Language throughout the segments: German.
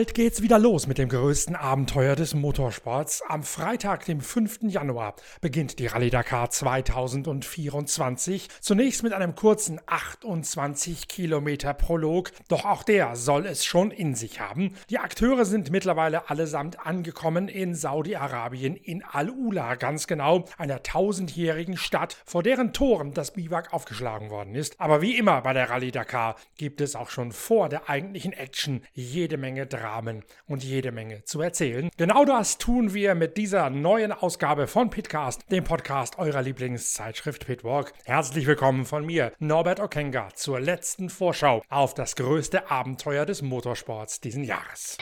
Bald geht's wieder los mit dem größten Abenteuer des Motorsports. Am Freitag, dem 5. Januar, beginnt die Rallye Dakar 2024. Zunächst mit einem kurzen 28 Kilometer Prolog, doch auch der soll es schon in sich haben. Die Akteure sind mittlerweile allesamt angekommen in Saudi-Arabien, in Al-Ula, ganz genau, einer tausendjährigen Stadt, vor deren Toren das Biwak aufgeschlagen worden ist. Aber wie immer bei der Rallye Dakar gibt es auch schon vor der eigentlichen Action jede Menge Dramen und jede Menge zu erzählen. Genau das tun wir mit dieser neuen Ausgabe von Pitcast, dem Podcast eurer Lieblingszeitschrift Pitwalk. Herzlich willkommen von mir, Norbert Okenga, zur letzten Vorschau auf das größte Abenteuer des Motorsports diesen Jahres.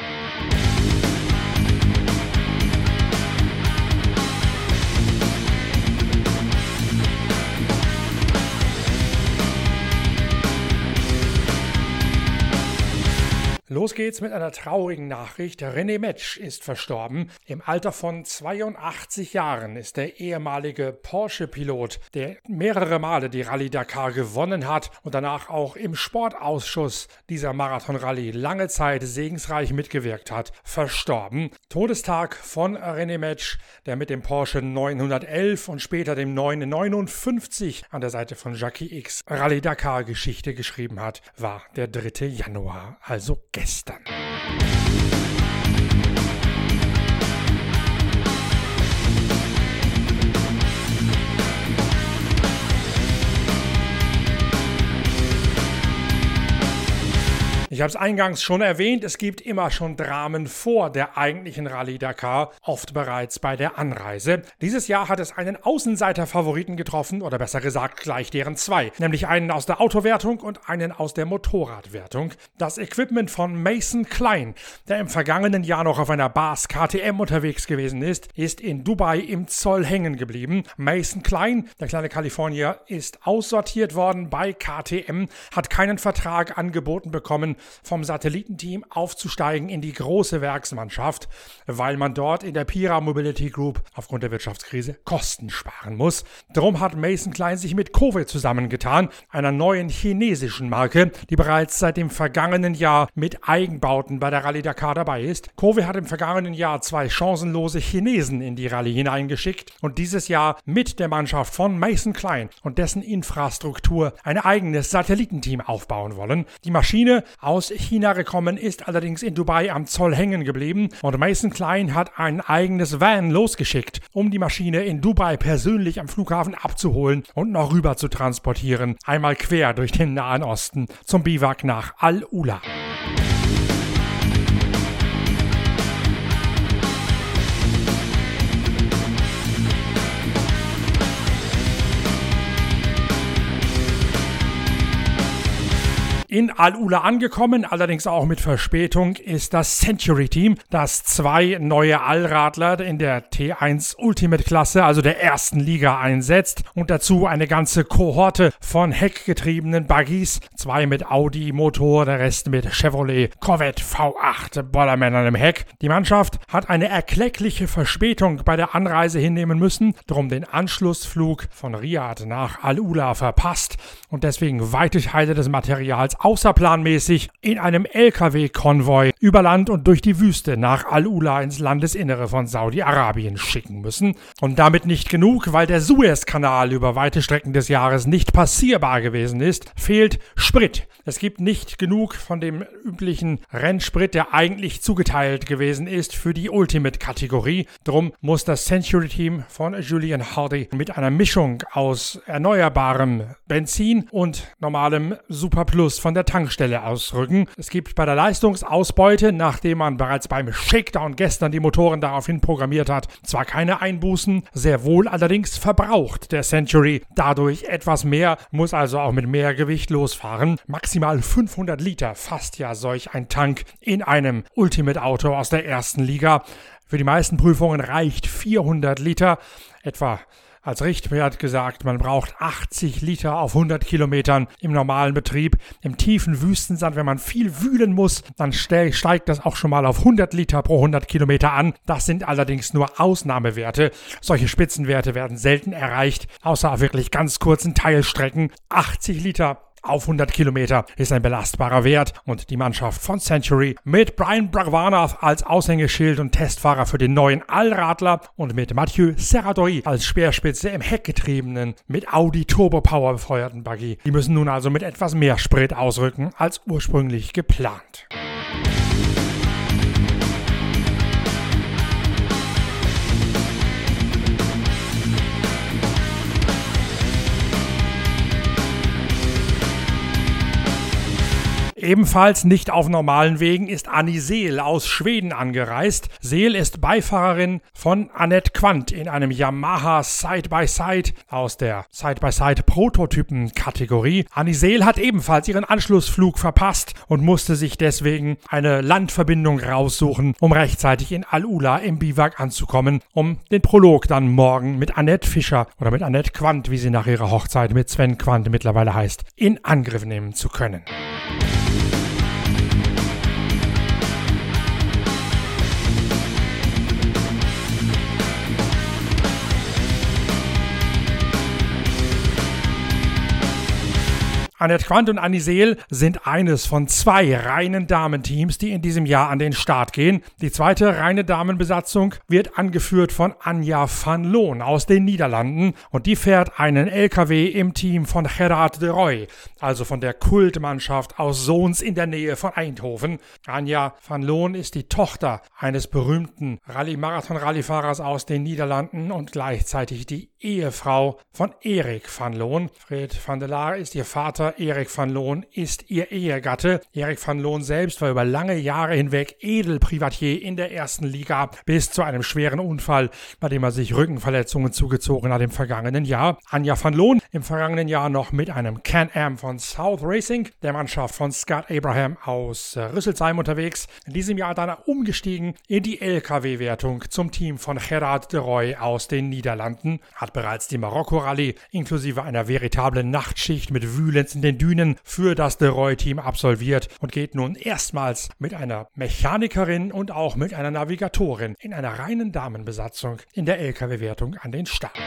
Los geht's mit einer traurigen Nachricht. René Metsch ist verstorben. Im Alter von 82 Jahren ist der ehemalige Porsche-Pilot, der mehrere Male die Rallye Dakar gewonnen hat und danach auch im Sportausschuss dieser Marathon-Rallye lange Zeit segensreich mitgewirkt hat, verstorben. Todestag von René Metsch, der mit dem Porsche 911 und später dem 959 an der Seite von Jackie X Rallye Dakar Geschichte geschrieben hat, war der 3. Januar, also gestern. した。Ich habe es eingangs schon erwähnt, es gibt immer schon Dramen vor der eigentlichen Rallye Dakar, oft bereits bei der Anreise. Dieses Jahr hat es einen Außenseiter-Favoriten getroffen, oder besser gesagt gleich deren zwei, nämlich einen aus der Autowertung und einen aus der Motorradwertung. Das Equipment von Mason Klein, der im vergangenen Jahr noch auf einer Bars KTM unterwegs gewesen ist, ist in Dubai im Zoll hängen geblieben. Mason Klein, der kleine Kalifornier, ist aussortiert worden bei KTM, hat keinen Vertrag angeboten bekommen, vom Satellitenteam aufzusteigen in die große Werksmannschaft, weil man dort in der Pira Mobility Group aufgrund der Wirtschaftskrise Kosten sparen muss. Darum hat Mason Klein sich mit Kove zusammengetan, einer neuen chinesischen Marke, die bereits seit dem vergangenen Jahr mit Eigenbauten bei der Rallye Dakar dabei ist. Kove hat im vergangenen Jahr zwei chancenlose Chinesen in die Rallye hineingeschickt und dieses Jahr mit der Mannschaft von Mason Klein und dessen Infrastruktur ein eigenes Satellitenteam aufbauen wollen. Die Maschine aus aus China gekommen, ist allerdings in Dubai am Zoll hängen geblieben und Mason Klein hat ein eigenes Van losgeschickt, um die Maschine in Dubai persönlich am Flughafen abzuholen und noch rüber zu transportieren, einmal quer durch den Nahen Osten zum Biwak nach Al-Ula. In Al-Ula angekommen, allerdings auch mit Verspätung, ist das Century Team, das zwei neue Allradler in der T1 Ultimate Klasse, also der ersten Liga, einsetzt. Und dazu eine ganze Kohorte von heckgetriebenen Buggies, zwei mit Audi Motor, der Rest mit Chevrolet Corvette V8 Bollermännern im Heck. Die Mannschaft hat eine erkleckliche Verspätung bei der Anreise hinnehmen müssen, drum den Anschlussflug von Riyadh nach Al-Ula verpasst. Und deswegen weite Teile des Materials außerplanmäßig in einem LKW-Konvoi über Land und durch die Wüste nach Al-Ula ins Landesinnere von Saudi-Arabien schicken müssen. Und damit nicht genug, weil der Suezkanal über weite Strecken des Jahres nicht passierbar gewesen ist, fehlt Sprit. Es gibt nicht genug von dem üblichen Rennsprit, der eigentlich zugeteilt gewesen ist für die Ultimate-Kategorie. Drum muss das Century-Team von Julian Hardy mit einer Mischung aus erneuerbarem Benzin und normalem Super Plus von der Tankstelle ausrücken. Es gibt bei der Leistungsausbeute, nachdem man bereits beim Shakedown gestern die Motoren daraufhin programmiert hat, zwar keine Einbußen, sehr wohl allerdings verbraucht der Century dadurch etwas mehr, muss also auch mit mehr Gewicht losfahren. Maximal 500 Liter fasst ja solch ein Tank in einem Ultimate Auto aus der ersten Liga. Für die meisten Prüfungen reicht 400 Liter, etwa als Richtwert gesagt, man braucht 80 Liter auf 100 Kilometern im normalen Betrieb. Im tiefen Wüstensand, wenn man viel wühlen muss, dann steigt das auch schon mal auf 100 Liter pro 100 Kilometer an. Das sind allerdings nur Ausnahmewerte. Solche Spitzenwerte werden selten erreicht, außer auf wirklich ganz kurzen Teilstrecken. 80 Liter auf 100 Kilometer ist ein belastbarer Wert und die Mannschaft von Century mit Brian Bragvanov als Aushängeschild und Testfahrer für den neuen Allradler und mit Mathieu Serradoi als Speerspitze im heckgetriebenen, mit Audi Turbo Power befeuerten Buggy. Die müssen nun also mit etwas mehr Sprit ausrücken als ursprünglich geplant. Ebenfalls nicht auf normalen Wegen ist Annie Seel aus Schweden angereist. Seel ist Beifahrerin von Annette Quandt in einem Yamaha Side-by-Side aus der Side-by-Side-Prototypen-Kategorie. Annie Seel hat ebenfalls ihren Anschlussflug verpasst und musste sich deswegen eine Landverbindung raussuchen, um rechtzeitig in Al-Ula im Biwak anzukommen, um den Prolog dann morgen mit Annette Fischer oder mit Annette Quandt, wie sie nach ihrer Hochzeit mit Sven Quandt mittlerweile heißt, in Angriff nehmen zu können. Annette Quandt und Annie Seel sind eines von zwei reinen Damenteams, die in diesem Jahr an den Start gehen. Die zweite reine Damenbesatzung wird angeführt von Anja van Loon aus den Niederlanden und die fährt einen LKW im Team von Gerard de Roy, also von der Kultmannschaft aus Sohns in der Nähe von Eindhoven. Anja van Loon ist die Tochter eines berühmten Rallye-Marathon-Rallyfahrers aus den Niederlanden und gleichzeitig die Ehefrau von Erik van Loon. Fred van der Laar ist ihr Vater Erik van Loon ist ihr Ehegatte. Erik van Loon selbst war über lange Jahre hinweg Edelprivatier in der ersten Liga bis zu einem schweren Unfall, bei dem er sich Rückenverletzungen zugezogen hat im vergangenen Jahr. Anja van Loon im vergangenen Jahr noch mit einem Can-Am von South Racing, der Mannschaft von Scott Abraham aus äh, Rüsselsheim unterwegs. In diesem Jahr dann umgestiegen in die LKW-Wertung zum Team von Gerard de Roy aus den Niederlanden, hat bereits die Marokko-Rallye inklusive einer veritablen Nachtschicht mit Wühlens in den Dünen für das De Roy-Team absolviert und geht nun erstmals mit einer Mechanikerin und auch mit einer Navigatorin in einer reinen Damenbesatzung in der Lkw-Wertung an den Start.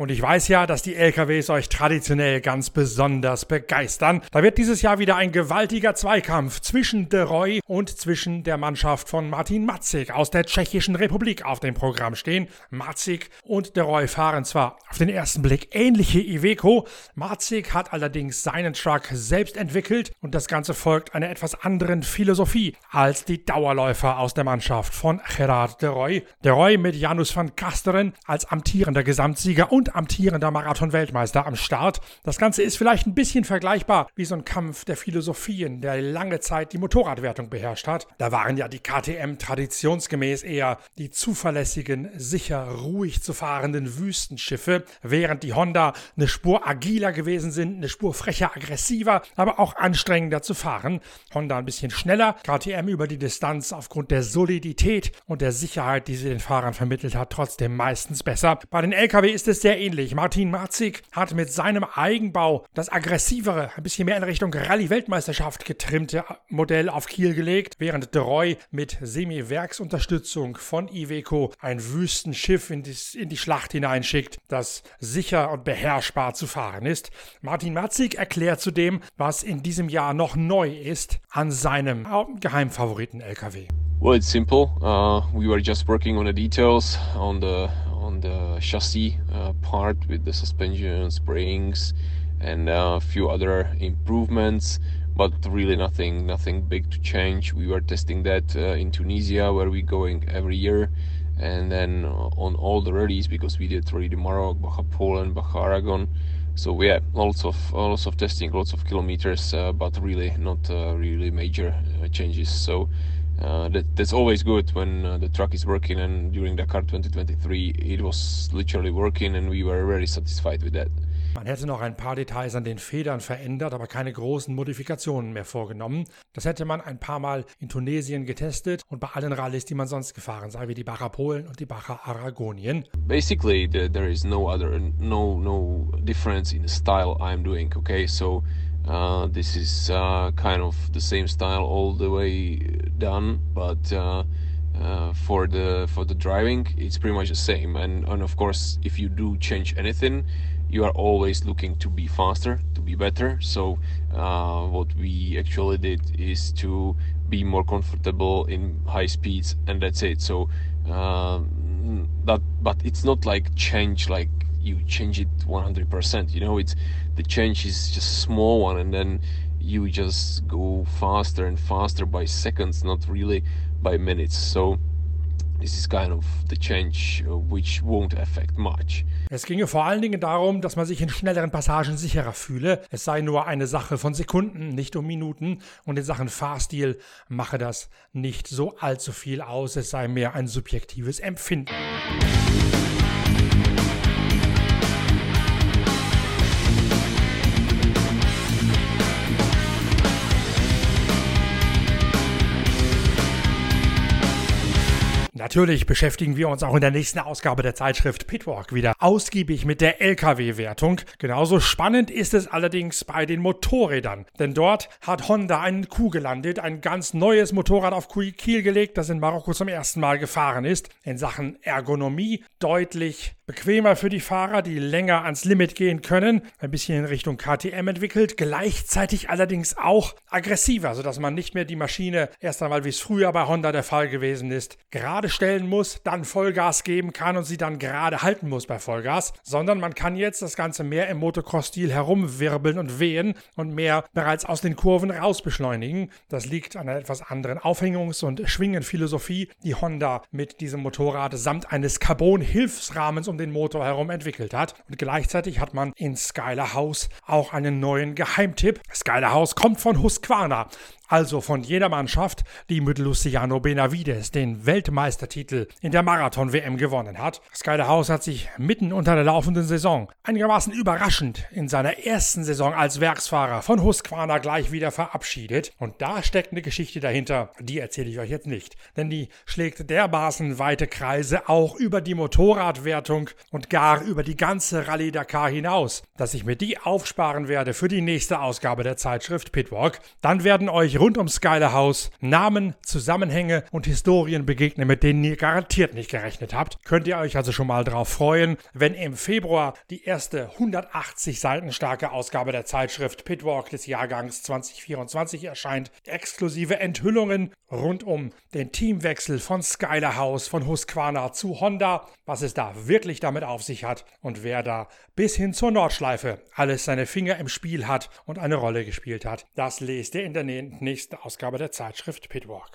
Und ich weiß ja, dass die LKWs euch traditionell ganz besonders begeistern. Da wird dieses Jahr wieder ein gewaltiger Zweikampf zwischen De Roy und zwischen der Mannschaft von Martin Matzig aus der Tschechischen Republik auf dem Programm stehen. Matzig und De Roy fahren zwar auf den ersten Blick ähnliche Iveco, Matzig hat allerdings seinen Truck selbst entwickelt und das Ganze folgt einer etwas anderen Philosophie als die Dauerläufer aus der Mannschaft von Gerard De Roy. De Roy mit Janus van Kasteren als amtierender Gesamtsieger und amtierender Marathon-Weltmeister am Start. Das Ganze ist vielleicht ein bisschen vergleichbar wie so ein Kampf der Philosophien, der lange Zeit die Motorradwertung beherrscht hat. Da waren ja die KTM traditionsgemäß eher die zuverlässigen, sicher ruhig zu fahrenden Wüstenschiffe, während die Honda eine Spur agiler gewesen sind, eine Spur frecher, aggressiver, aber auch anstrengender zu fahren. Honda ein bisschen schneller, KTM über die Distanz aufgrund der Solidität und der Sicherheit, die sie den Fahrern vermittelt hat, trotzdem meistens besser. Bei den LKW ist es sehr ähnlich. Martin Marzig hat mit seinem Eigenbau das aggressivere, ein bisschen mehr in Richtung Rallye-Weltmeisterschaft getrimmte Modell auf Kiel gelegt, während Roy mit Semi-Werksunterstützung von Iveco ein Wüstenschiff in die, in die Schlacht hineinschickt, das sicher und beherrschbar zu fahren ist. Martin Marzig erklärt zudem, was in diesem Jahr noch neu ist an seinem Geheimfavoriten LKW. Well, it's simple. Uh, we were just working on the details, on the on the chassis uh, part with the suspension, springs, and uh, a few other improvements. But really nothing, nothing big to change. We were testing that uh, in Tunisia, where we're going every year, and then on all the rallies because we did already Morocco, Baja Poland, Baja Aragon. So we had lots of lots of testing, lots of kilometers, uh, but really not uh, really major uh, changes. So uh, that, that's always good when uh, the truck is working and during Dakar 2023 it was literally working and we were very satisfied with that. Man hätte noch ein paar Details an den Federn verändert, aber keine großen Modifikationen mehr vorgenommen. Das hätte man ein paar Mal in Tunesien getestet und bei allen Rallyes, die man sonst gefahren sei, wie die Bacher Polen und die Bacher Aragonien. Basically, the, there is no other, no, no difference in the style I'm doing, okay? So uh, this is uh, kind of the same style all the way done, but uh, uh, for the for the driving, it's pretty much the same. And and of course, if you do change anything, you are always looking to be faster, to be better. So uh, what we actually did is to be more comfortable in high speeds, and that's it. So that, but it's not like change like you change it 100%. You know, it's the change is just small one, and then you just go faster and faster by seconds, not really by minutes. So this is kind of the change uh, which won't affect much. Es ginge vor allen Dingen darum, dass man sich in schnelleren Passagen sicherer fühle. Es sei nur eine Sache von Sekunden, nicht um Minuten. Und in Sachen Fahrstil mache das nicht so allzu viel aus. Es sei mehr ein subjektives Empfinden. Natürlich beschäftigen wir uns auch in der nächsten Ausgabe der Zeitschrift Pitwalk wieder ausgiebig mit der Lkw-Wertung. Genauso spannend ist es allerdings bei den Motorrädern, denn dort hat Honda einen Kuh gelandet, ein ganz neues Motorrad auf Kiel gelegt, das in Marokko zum ersten Mal gefahren ist. In Sachen Ergonomie deutlich bequemer für die Fahrer, die länger ans Limit gehen können, ein bisschen in Richtung KTM entwickelt, gleichzeitig allerdings auch aggressiver, sodass man nicht mehr die Maschine erst einmal, wie es früher bei Honda der Fall gewesen ist, gerade stellen muss, dann Vollgas geben kann und sie dann gerade halten muss bei Vollgas, sondern man kann jetzt das Ganze mehr im Motocross-Stil herumwirbeln und wehen und mehr bereits aus den Kurven raus beschleunigen. Das liegt an einer etwas anderen Aufhängungs- und Schwingenphilosophie, die Honda mit diesem Motorrad samt eines Carbon-Hilfsrahmens um den Motor herum entwickelt hat. Und gleichzeitig hat man in Skyler House auch einen neuen Geheimtipp. Skyler House kommt von Husqvarna also von jener Mannschaft, die mit Luciano Benavides den Weltmeistertitel in der Marathon-WM gewonnen hat. Skyler House hat sich mitten unter der laufenden Saison einigermaßen überraschend in seiner ersten Saison als Werksfahrer von Husqvarna gleich wieder verabschiedet. Und da steckt eine Geschichte dahinter, die erzähle ich euch jetzt nicht. Denn die schlägt dermaßen weite Kreise auch über die Motorradwertung und gar über die ganze Rallye Dakar hinaus, dass ich mir die aufsparen werde für die nächste Ausgabe der Zeitschrift Pitwalk. Dann werden euch rund ums Skyler House Namen, Zusammenhänge und Historien begegnen, mit denen ihr garantiert nicht gerechnet habt. Könnt ihr euch also schon mal darauf freuen, wenn im Februar die erste 180 Seiten starke Ausgabe der Zeitschrift Pitwalk des Jahrgangs 2024 erscheint. Exklusive Enthüllungen rund um den Teamwechsel von Skyler House von Husqvarna zu Honda, was es da wirklich damit auf sich hat und wer da bis hin zur Nordschleife alles seine Finger im Spiel hat und eine Rolle gespielt hat. Das lest ihr in der nächsten nächsten Ausgabe der Zeitschrift Pitwalk.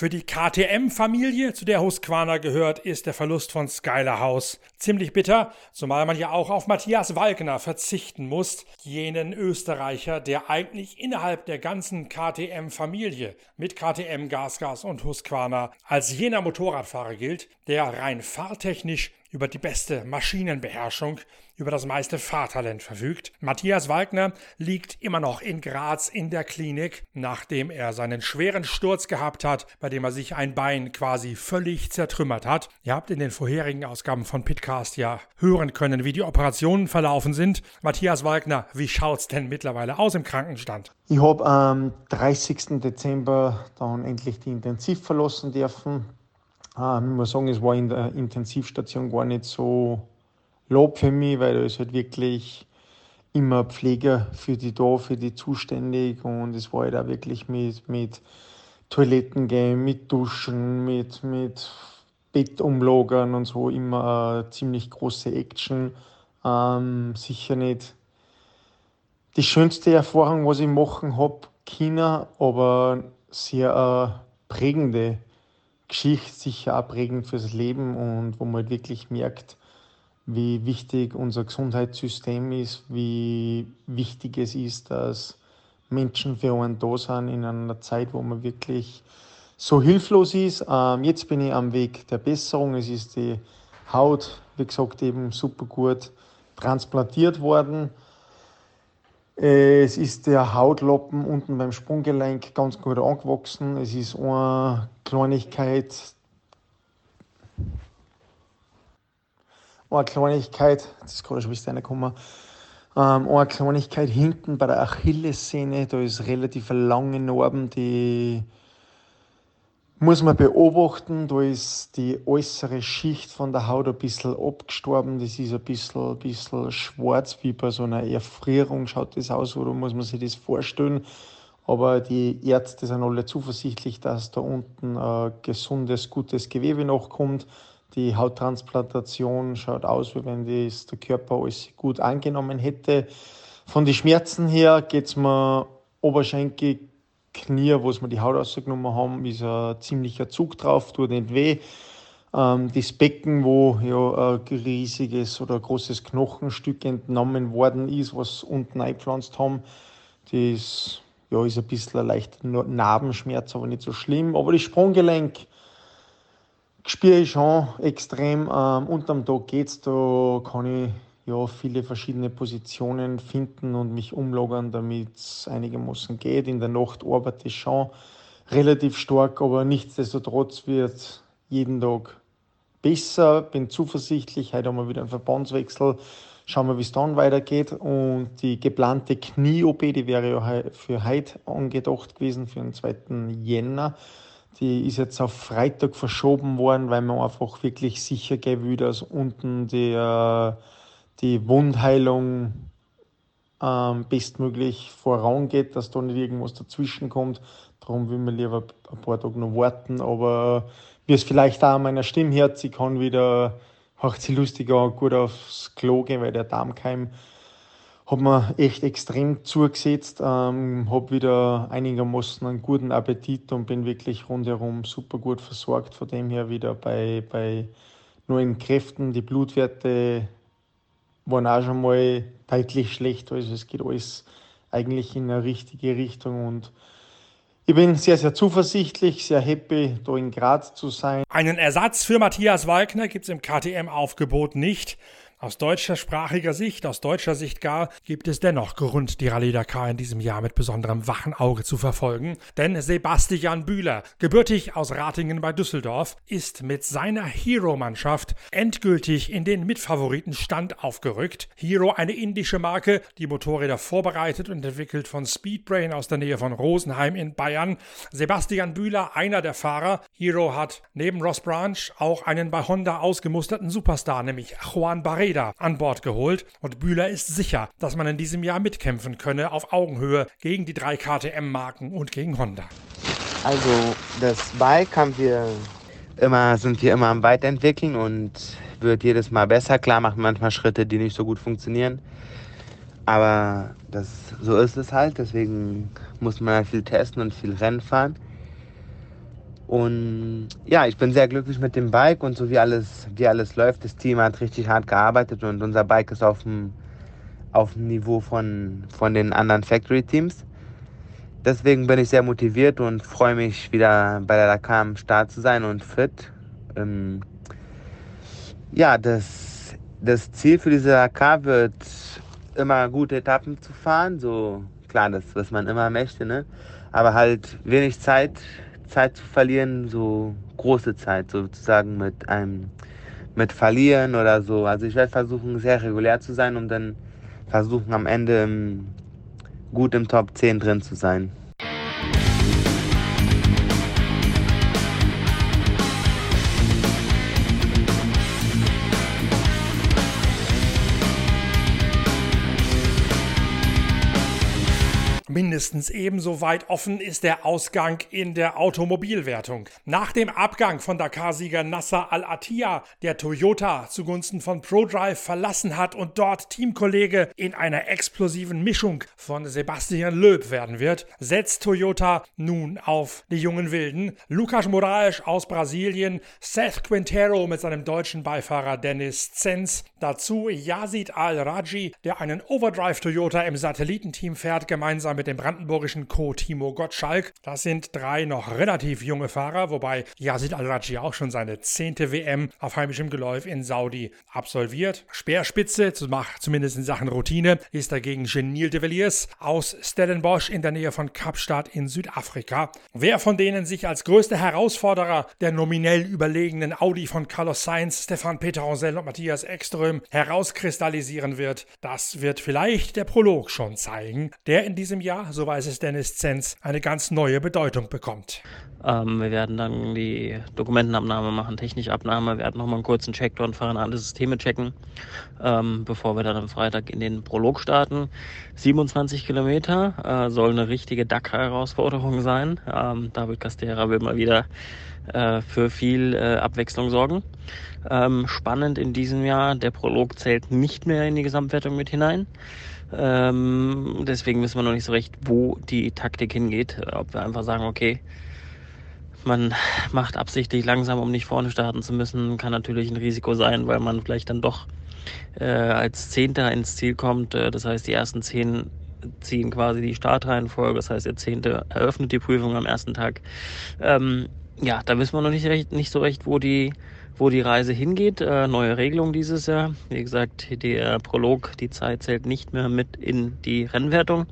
Für die KTM-Familie, zu der Husqvarna gehört, ist der Verlust von Skyler House ziemlich bitter, zumal man ja auch auf Matthias Walkner verzichten muss, jenen Österreicher, der eigentlich innerhalb der ganzen KTM-Familie mit KTM, Gasgas und Husqvarna als jener Motorradfahrer gilt, der rein fahrtechnisch über die beste Maschinenbeherrschung, über das meiste Fahrtalent verfügt. Matthias Wagner liegt immer noch in Graz in der Klinik, nachdem er seinen schweren Sturz gehabt hat, bei dem er sich ein Bein quasi völlig zertrümmert hat. Ihr habt in den vorherigen Ausgaben von Pitcast ja hören können, wie die Operationen verlaufen sind. Matthias Wagner, wie schaut's denn mittlerweile aus im Krankenstand? Ich habe am 30. Dezember dann endlich die Intensiv verlassen dürfen. Ähm, ich muss sagen, es war in der Intensivstation gar nicht so Lob für mich, weil da ist halt wirklich immer Pfleger für die da, für die zuständig und es war halt auch wirklich mit, mit Toiletten gehen, mit Duschen, mit, mit Bettumlagern und so immer ziemlich große Action. Ähm, sicher nicht die schönste Erfahrung, was ich machen habe, China, aber sehr äh, prägende Geschichte sicher auch prägend fürs Leben und wo man halt wirklich merkt, wie wichtig unser Gesundheitssystem ist, wie wichtig es ist, dass Menschen für einen da sind in einer Zeit, wo man wirklich so hilflos ist. Ähm, jetzt bin ich am Weg der Besserung. Es ist die Haut, wie gesagt, eben super gut transplantiert worden. Es ist der Hautlappen unten beim Sprunggelenk ganz gut angewachsen. Es ist eine Kleinigkeit, eine Kleinigkeit, das ist gerade schon bis reingekommen, ähm, eine Kleinigkeit hinten bei der Achillessehne, da ist relativ lange Narben, die muss man beobachten. Da ist die äußere Schicht von der Haut ein bisschen abgestorben. Das ist ein bisschen, bisschen schwarz, wie bei so einer Erfrierung schaut das aus, oder muss man sich das vorstellen. Aber die Ärzte sind alle zuversichtlich, dass da unten ein gesundes, gutes Gewebe nachkommt. Die Hauttransplantation schaut aus, wie wenn das der Körper alles gut angenommen hätte. Von den Schmerzen her geht es mir Oberschenkel Knie, wo wir die Haut rausgenommen haben, ist ein ziemlicher Zug drauf, tut nicht weh. Ähm, das Becken, wo ja ein riesiges oder ein großes Knochenstück entnommen worden ist, was unten eingepflanzt haben, das ja, ist ein bisschen ein leichter Narbenschmerz, aber nicht so schlimm. Aber das Sprunggelenk spüre ich schon extrem. Ähm, unterm Tag geht's, da kann ich ja, viele verschiedene Positionen finden und mich umlagern, damit es einigermaßen geht. In der Nacht arbeite ich schon relativ stark, aber nichtsdestotrotz wird jeden Tag besser. Bin zuversichtlich. Heute haben wir wieder einen Verbandswechsel. Schauen wir, wie es dann weitergeht. Und die geplante Knie-OP, die wäre ja für heute angedacht gewesen, für den 2. Jänner. Die ist jetzt auf Freitag verschoben worden, weil man einfach wirklich sicher gehen will, dass unten der die Wundheilung ähm, bestmöglich vorangeht, dass da nicht irgendwas dazwischen kommt. Darum will man lieber ein paar Tage noch warten. Aber wie es vielleicht auch an meiner Stimme hört, sie kann wieder, macht sie lustiger, gut aufs Klo gehen, weil der Darmkeim hat mir echt extrem zugesetzt. Ähm, habe wieder einigermaßen einen guten Appetit und bin wirklich rundherum super gut versorgt. Von dem her wieder bei, bei neuen Kräften. Die Blutwerte waren auch schon mal deutlich schlechter. Also es geht alles eigentlich in eine richtige Richtung und ich bin sehr, sehr zuversichtlich, sehr happy, da in Graz zu sein. Einen Ersatz für Matthias Walkner gibt es im KTM-Aufgebot nicht. Aus deutscher sprachiger Sicht, aus deutscher Sicht gar, gibt es dennoch Grund, die Rallye Dakar in diesem Jahr mit besonderem wachen Auge zu verfolgen. Denn Sebastian Bühler, gebürtig aus Ratingen bei Düsseldorf, ist mit seiner Hero-Mannschaft endgültig in den Mitfavoritenstand aufgerückt. Hero, eine indische Marke, die Motorräder vorbereitet und entwickelt von Speedbrain aus der Nähe von Rosenheim in Bayern. Sebastian Bühler, einer der Fahrer. Hero hat neben Ross Branch auch einen bei Honda ausgemusterten Superstar, nämlich Juan Barret Räder an Bord geholt und Bühler ist sicher, dass man in diesem Jahr mitkämpfen könne auf Augenhöhe gegen die drei KTM-Marken und gegen Honda. Also das Bike haben wir immer, sind wir immer am Weiterentwickeln und wird jedes Mal besser. Klar machen manchmal Schritte, die nicht so gut funktionieren. Aber das, so ist es halt. Deswegen muss man viel testen und viel Rennen fahren. Und ja, ich bin sehr glücklich mit dem Bike und so wie alles, wie alles läuft. Das Team hat richtig hart gearbeitet und unser Bike ist auf dem, auf dem Niveau von, von den anderen Factory-Teams. Deswegen bin ich sehr motiviert und freue mich wieder bei der Dakar am Start zu sein und fit. Ähm, ja, das, das Ziel für diese Dakar wird immer gute Etappen zu fahren. So klar, das, was man immer möchte, ne? Aber halt wenig Zeit Zeit zu verlieren, so große Zeit sozusagen mit einem mit verlieren oder so. Also ich werde versuchen, sehr regulär zu sein, um dann versuchen, am Ende im, gut im Top 10 drin zu sein. Mindestens ebenso weit offen ist der Ausgang in der Automobilwertung. Nach dem Abgang von Dakar-Sieger Nasser Al-Attiyah, der Toyota zugunsten von ProDrive verlassen hat und dort Teamkollege in einer explosiven Mischung von Sebastian Loeb werden wird, setzt Toyota nun auf die jungen Wilden. Lucas Moraes aus Brasilien, Seth Quintero mit seinem deutschen Beifahrer Dennis Zenz, dazu Yazid Al-Raji, der einen Overdrive Toyota im Satellitenteam fährt, gemeinsam mit dem brandenburgischen Co. Timo Gottschalk. Das sind drei noch relativ junge Fahrer, wobei Yazid Al-Raji auch schon seine zehnte WM auf heimischem Geläuf in Saudi absolviert. Speerspitze, zumindest in Sachen Routine, ist dagegen Genil de Villiers aus Stellenbosch in der Nähe von Kapstadt in Südafrika. Wer von denen sich als größter Herausforderer der nominell überlegenen Audi von Carlos Sainz, Stefan Peter Ronsell und Matthias Ekström herauskristallisieren wird, das wird vielleicht der Prolog schon zeigen, der in diesem Jahr, so weiß es Dennis Zenz, eine ganz neue Bedeutung bekommt. Ähm, wir werden dann die Dokumentenabnahme machen, technische Abnahme, werden nochmal einen kurzen Checkdown fahren, alle Systeme checken, ähm, bevor wir dann am Freitag in den Prolog starten. 27 Kilometer äh, soll eine richtige Dakar-Herausforderung sein. Ähm, David Castera will mal wieder äh, für viel äh, Abwechslung sorgen. Ähm, spannend in diesem Jahr, der Prolog zählt nicht mehr in die Gesamtwertung mit hinein. Ähm, deswegen wissen wir noch nicht so recht, wo die Taktik hingeht. Ob wir einfach sagen, okay, man macht absichtlich langsam, um nicht vorne starten zu müssen, kann natürlich ein Risiko sein, weil man vielleicht dann doch äh, als Zehnter ins Ziel kommt. Äh, das heißt, die ersten zehn ziehen quasi die Startreihenfolge. Das heißt, der Zehnte eröffnet die Prüfung am ersten Tag. Ähm, ja, da wissen wir noch nicht, recht, nicht so recht, wo die, wo die Reise hingeht. Äh, neue Regelung dieses Jahr. Wie gesagt, der Prolog, die Zeit zählt nicht mehr mit in die Rennwertung.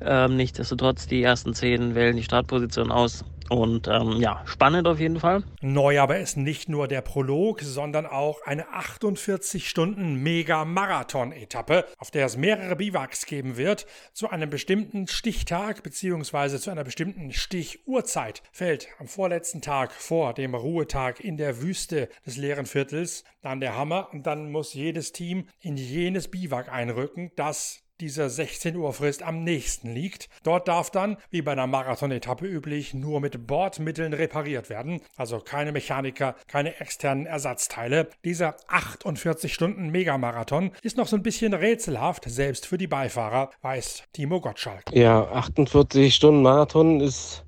Ähm, nichtsdestotrotz, die ersten zehn wählen die Startposition aus. Und ähm, ja, spannend auf jeden Fall. Neu aber ist nicht nur der Prolog, sondern auch eine 48 Stunden Mega-Marathon-Etappe, auf der es mehrere Biwaks geben wird. Zu einem bestimmten Stichtag bzw. zu einer bestimmten Stichuhrzeit fällt am vorletzten Tag vor dem Ruhetag in der Wüste des leeren Viertels dann der Hammer und dann muss jedes Team in jenes Biwak einrücken, das dieser 16 Uhr Frist am nächsten liegt. Dort darf dann, wie bei einer Marathon-Etappe üblich, nur mit Bordmitteln repariert werden, also keine Mechaniker, keine externen Ersatzteile. Dieser 48 Stunden Megamarathon ist noch so ein bisschen rätselhaft, selbst für die Beifahrer, weiß Timo Gottschalk. Ja, 48 Stunden Marathon ist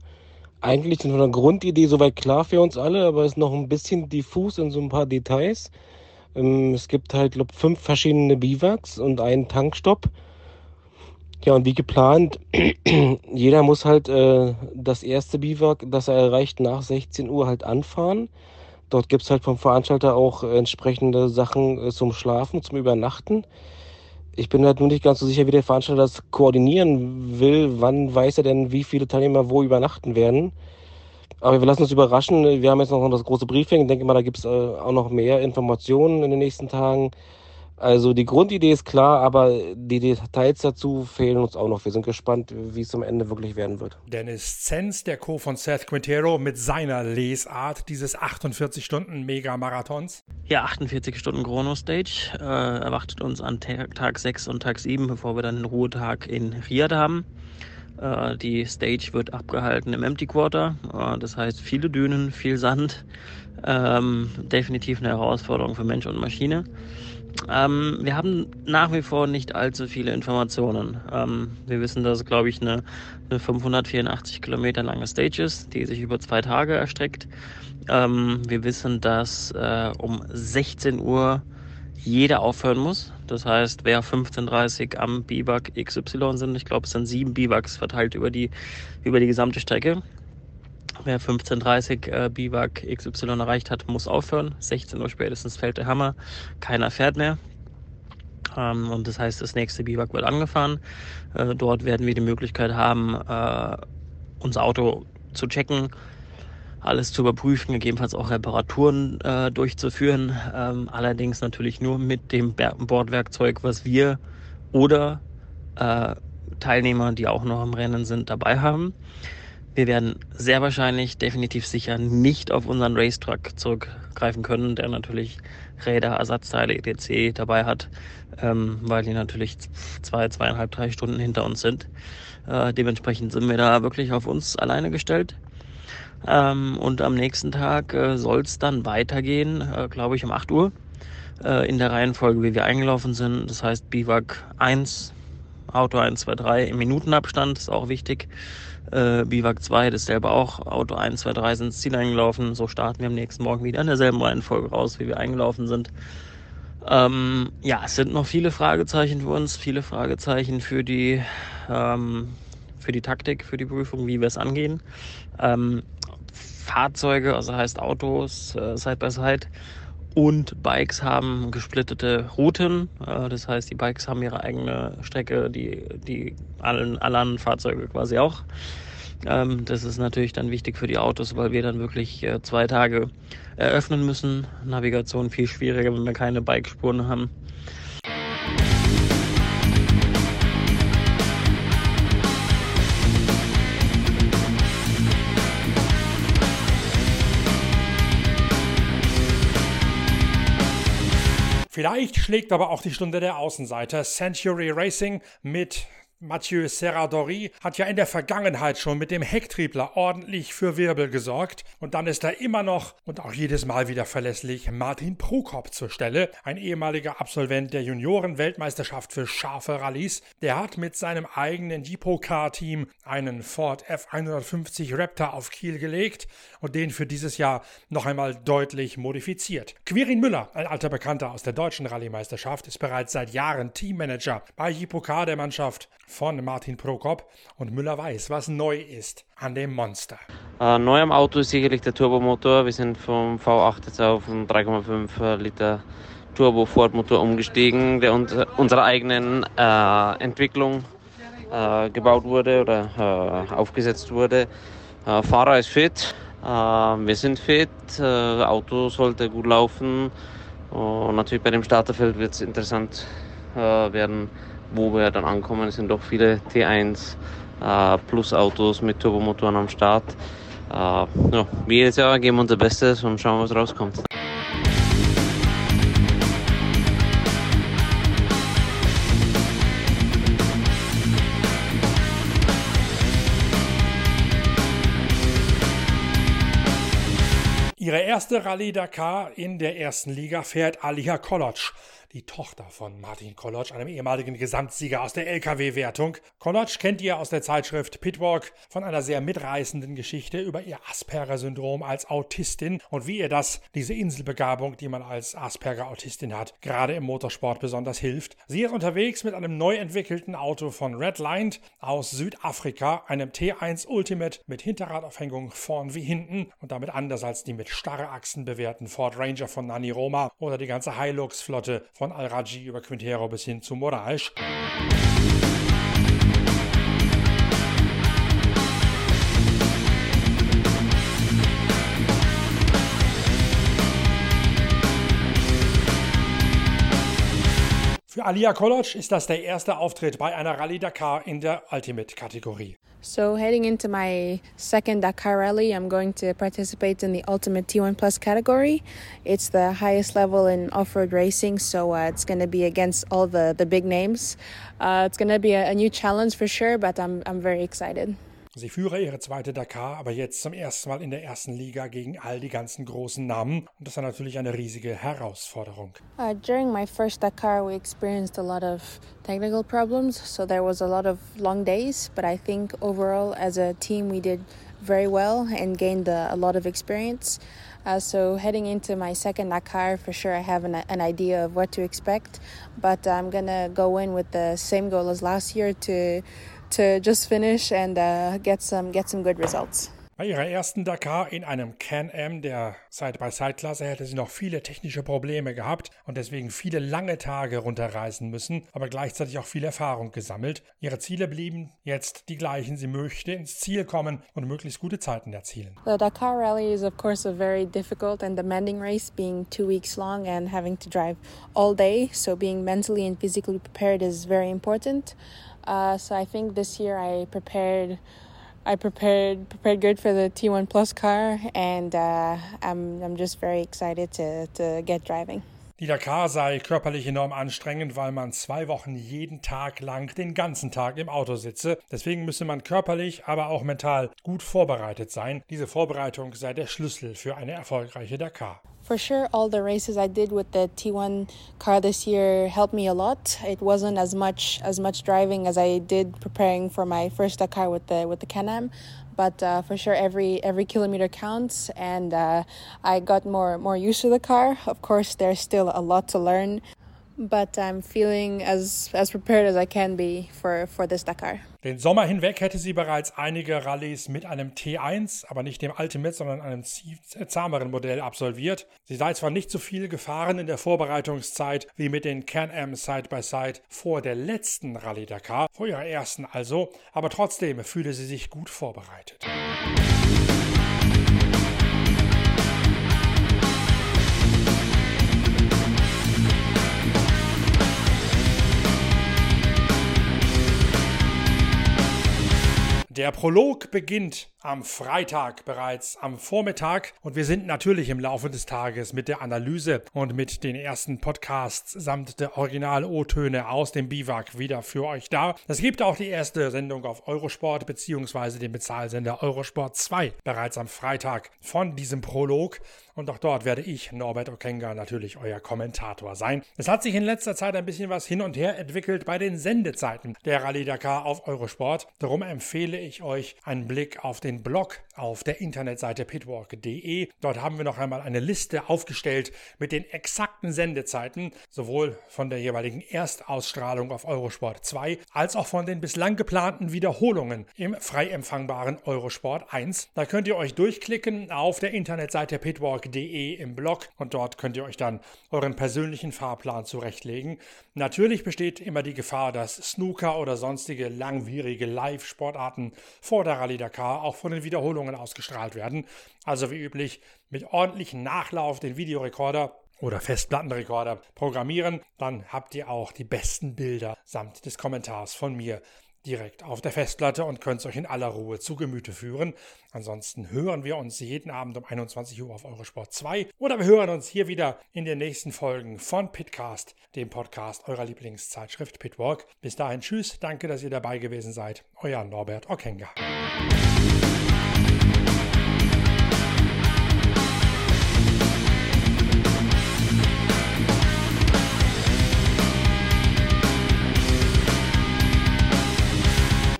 eigentlich von der Grundidee soweit klar für uns alle, aber ist noch ein bisschen diffus in so ein paar Details. Ähm, es gibt halt, glaube fünf verschiedene Biwaks und einen Tankstopp. Ja, und wie geplant, jeder muss halt äh, das erste Biwak, das er erreicht, nach 16 Uhr halt anfahren. Dort gibt es halt vom Veranstalter auch entsprechende Sachen äh, zum Schlafen, zum Übernachten. Ich bin halt nur nicht ganz so sicher, wie der Veranstalter das koordinieren will. Wann weiß er denn, wie viele Teilnehmer wo übernachten werden? Aber wir lassen uns überraschen. Wir haben jetzt noch das große Briefing. Ich denke mal, da gibt es äh, auch noch mehr Informationen in den nächsten Tagen. Also die Grundidee ist klar, aber die Details dazu fehlen uns auch noch. Wir sind gespannt, wie es am Ende wirklich werden wird. Dennis Zenz, der Co. von Seth Quintero, mit seiner Lesart dieses 48 Stunden Mega-Marathons. Ja, 48 Stunden Chrono-Stage äh, erwartet uns an Tag 6 und Tag 7, bevor wir dann den Ruhetag in Riyadh haben. Äh, die Stage wird abgehalten im Empty Quarter, äh, das heißt viele Dünen, viel Sand. Ähm, definitiv eine Herausforderung für Mensch und Maschine. Ähm, wir haben nach wie vor nicht allzu viele Informationen. Ähm, wir wissen, dass es, glaube ich, eine, eine 584 Kilometer lange Stage ist, die sich über zwei Tage erstreckt. Ähm, wir wissen, dass äh, um 16 Uhr jeder aufhören muss. Das heißt, wer 15.30 am Biwak XY sind, ich glaube, es sind sieben Biwaks verteilt über die, über die gesamte Strecke, Wer 15.30 äh, Biwak XY erreicht hat, muss aufhören. 16 Uhr spätestens fällt der Hammer. Keiner fährt mehr. Ähm, und das heißt, das nächste Biwak wird angefahren. Äh, dort werden wir die Möglichkeit haben, äh, unser Auto zu checken, alles zu überprüfen, gegebenenfalls auch Reparaturen äh, durchzuführen. Ähm, allerdings natürlich nur mit dem Bordwerkzeug, was wir oder äh, Teilnehmer, die auch noch im Rennen sind, dabei haben. Wir werden sehr wahrscheinlich, definitiv sicher nicht auf unseren Racetruck zurückgreifen können, der natürlich Räder, Ersatzteile, etc. dabei hat, ähm, weil die natürlich zwei, zweieinhalb, drei Stunden hinter uns sind. Äh, dementsprechend sind wir da wirklich auf uns alleine gestellt. Ähm, und am nächsten Tag äh, soll es dann weitergehen, äh, glaube ich, um 8 Uhr äh, in der Reihenfolge, wie wir eingelaufen sind. Das heißt Biwak 1, Auto 1, 2, 3 im Minutenabstand, ist auch wichtig. Äh, Biwak 2, dasselbe auch. Auto 1, 2, 3 sind ins Ziel eingelaufen. So starten wir am nächsten Morgen wieder in derselben Reihenfolge raus, wie wir eingelaufen sind. Ähm, ja, es sind noch viele Fragezeichen für uns, viele Fragezeichen für die, ähm, für die Taktik, für die Prüfung, wie wir es angehen. Ähm, Fahrzeuge, also heißt Autos, äh, Side by Side und Bikes haben gesplittete Routen. Äh, das heißt, die Bikes haben ihre eigene Strecke, die, die allen, alle anderen Fahrzeuge quasi auch. Ähm, das ist natürlich dann wichtig für die Autos, weil wir dann wirklich äh, zwei Tage eröffnen müssen. Navigation viel schwieriger, wenn wir keine Bikespuren haben. Vielleicht schlägt aber auch die Stunde der Außenseiter. Century Racing mit Mathieu Serradori hat ja in der Vergangenheit schon mit dem Hecktriebler ordentlich für Wirbel gesorgt und dann ist da immer noch und auch jedes Mal wieder verlässlich Martin Prokop zur Stelle, ein ehemaliger Absolvent der Junioren-Weltmeisterschaft für scharfe Rallyes. Der hat mit seinem eigenen Depot-Car-Team einen Ford F150 Raptor auf Kiel gelegt und den für dieses Jahr noch einmal deutlich modifiziert. Quirin Müller, ein alter Bekannter aus der deutschen Rallye-Meisterschaft, ist bereits seit Jahren Teammanager bei Depot Car der Mannschaft von Martin Prokop und Müller weiß, was neu ist an dem Monster. Äh, neu am Auto ist sicherlich der Turbomotor. Wir sind vom V8 jetzt auf einen 3,5 Liter Turbo Ford Motor umgestiegen, der unter unserer eigenen äh, Entwicklung äh, gebaut wurde oder äh, aufgesetzt wurde. Äh, Fahrer ist fit, äh, wir sind fit, Auto sollte gut laufen und natürlich bei dem Starterfeld wird es interessant werden, wo wir dann ankommen, sind doch viele T1 äh, Plus Autos mit Turbomotoren am Start. Äh, ja, wie jedes Jahr geben wir unser Bestes und schauen, was rauskommt. Ihre erste Rallye Dakar in der ersten Liga fährt Aliha Koloc die Tochter von Martin Kolotsch, einem ehemaligen Gesamtsieger aus der LKW-Wertung. Kolotsch kennt ihr aus der Zeitschrift Pitwalk von einer sehr mitreißenden Geschichte über ihr Asperger-Syndrom als Autistin und wie ihr das, diese Inselbegabung, die man als Asperger-Autistin hat, gerade im Motorsport besonders hilft. Sie ist unterwegs mit einem neu entwickelten Auto von Redlined aus Südafrika, einem T1 Ultimate mit Hinterradaufhängung vorn wie hinten und damit anders als die mit Starrachsen bewährten Ford Ranger von Nani Roma oder die ganze Hilux-Flotte von von Al-Raji über Quintero bis hin zu Moraes. Für Alia Koloc ist das der erste Auftritt bei einer Rallye Dakar in der Ultimate-Kategorie. So heading into my second Dakar Rally, I'm going to participate in the Ultimate T1 Plus category. It's the highest level in off-road racing, so uh, it's going to be against all the, the big names. Uh, it's going to be a, a new challenge for sure, but I'm, I'm very excited. Sie führe ihre zweite Dakar, aber jetzt zum ersten Mal in der ersten Liga gegen all die ganzen großen Namen. Und das ist natürlich eine riesige Herausforderung. Uh, during my first Dakar, we experienced a lot of technical problems, so there was a lot of long days. But I think overall, as a team, we did very well and gained a, a lot of experience. Uh, so heading into my second Dakar, for sure, I have an, an idea of what to expect. But I'm gonna go in with the same goal as last year to to just finish and uh, get some get some good results. Bei ihrer ersten Dakar in einem Can-Am der Side-by-Side-Klasse hätte sie noch viele technische Probleme gehabt und deswegen viele lange Tage runterreisen müssen, aber gleichzeitig auch viel Erfahrung gesammelt. Ihre Ziele blieben jetzt die gleichen. Sie möchte ins Ziel kommen und möglichst gute Zeiten erzielen. The Dakar Rally is of course a very difficult and demanding race, being two weeks long and having to drive all day. So being mentally and physically prepared is very important. Uh, so I think this year I prepared. I prepared prepared good for the T1 Plus car, and uh, I'm I'm just very excited to to get driving. Die Dakar sei körperlich enorm anstrengend, weil man zwei Wochen jeden Tag lang den ganzen Tag im Auto sitze. Deswegen müsse man körperlich, aber auch mental gut vorbereitet sein. Diese Vorbereitung sei der Schlüssel für eine erfolgreiche Dakar. For sure, all the races I did with the T1 car this year helped me a lot. It wasn't as much as much driving as I did preparing for my first Dakar with the with the Can-Am, but uh, for sure every every kilometer counts, and uh, I got more more used to the car. Of course, there's still a lot to learn. But I'm feeling as as prepared as I can be for for this Dakar. Den Sommer hinweg hätte sie bereits einige Rallyes mit einem T1, aber nicht dem Ultimate, sondern einem zahmeren Modell absolviert. Sie sei zwar nicht so viel gefahren in der Vorbereitungszeit wie mit den Can-Am Side-by-Side vor der letzten Rallye Dakar, vor ihrer ersten also, aber trotzdem fühle sie sich gut vorbereitet. Der Prolog beginnt am Freitag bereits am Vormittag und wir sind natürlich im Laufe des Tages mit der Analyse und mit den ersten Podcasts samt der Original-O-Töne aus dem Biwak wieder für euch da. Es gibt auch die erste Sendung auf Eurosport bzw. den Bezahlsender Eurosport 2 bereits am Freitag von diesem Prolog und auch dort werde ich, Norbert Okenga, natürlich euer Kommentator sein. Es hat sich in letzter Zeit ein bisschen was hin und her entwickelt bei den Sendezeiten der Rallye Dakar auf Eurosport. Darum empfehle ich euch einen Blick auf den Blog auf der Internetseite pitwalk.de. Dort haben wir noch einmal eine Liste aufgestellt mit den exakten Sendezeiten, sowohl von der jeweiligen Erstausstrahlung auf Eurosport 2 als auch von den bislang geplanten Wiederholungen im frei empfangbaren Eurosport 1. Da könnt ihr euch durchklicken auf der Internetseite pitwalk.de im Blog und dort könnt ihr euch dann euren persönlichen Fahrplan zurechtlegen. Natürlich besteht immer die Gefahr, dass Snooker oder sonstige langwierige Live-Sportarten vor der Rallye Dakar auch von den Wiederholungen ausgestrahlt werden. Also wie üblich mit ordentlichem Nachlauf den Videorekorder oder Festplattenrekorder programmieren, dann habt ihr auch die besten Bilder samt des Kommentars von mir direkt auf der Festplatte und könnt es euch in aller Ruhe zu Gemüte führen. Ansonsten hören wir uns jeden Abend um 21 Uhr auf Eurosport 2 oder wir hören uns hier wieder in den nächsten Folgen von Pitcast, dem Podcast eurer Lieblingszeitschrift Pitwalk. Bis dahin, tschüss, danke, dass ihr dabei gewesen seid. Euer Norbert Okenga.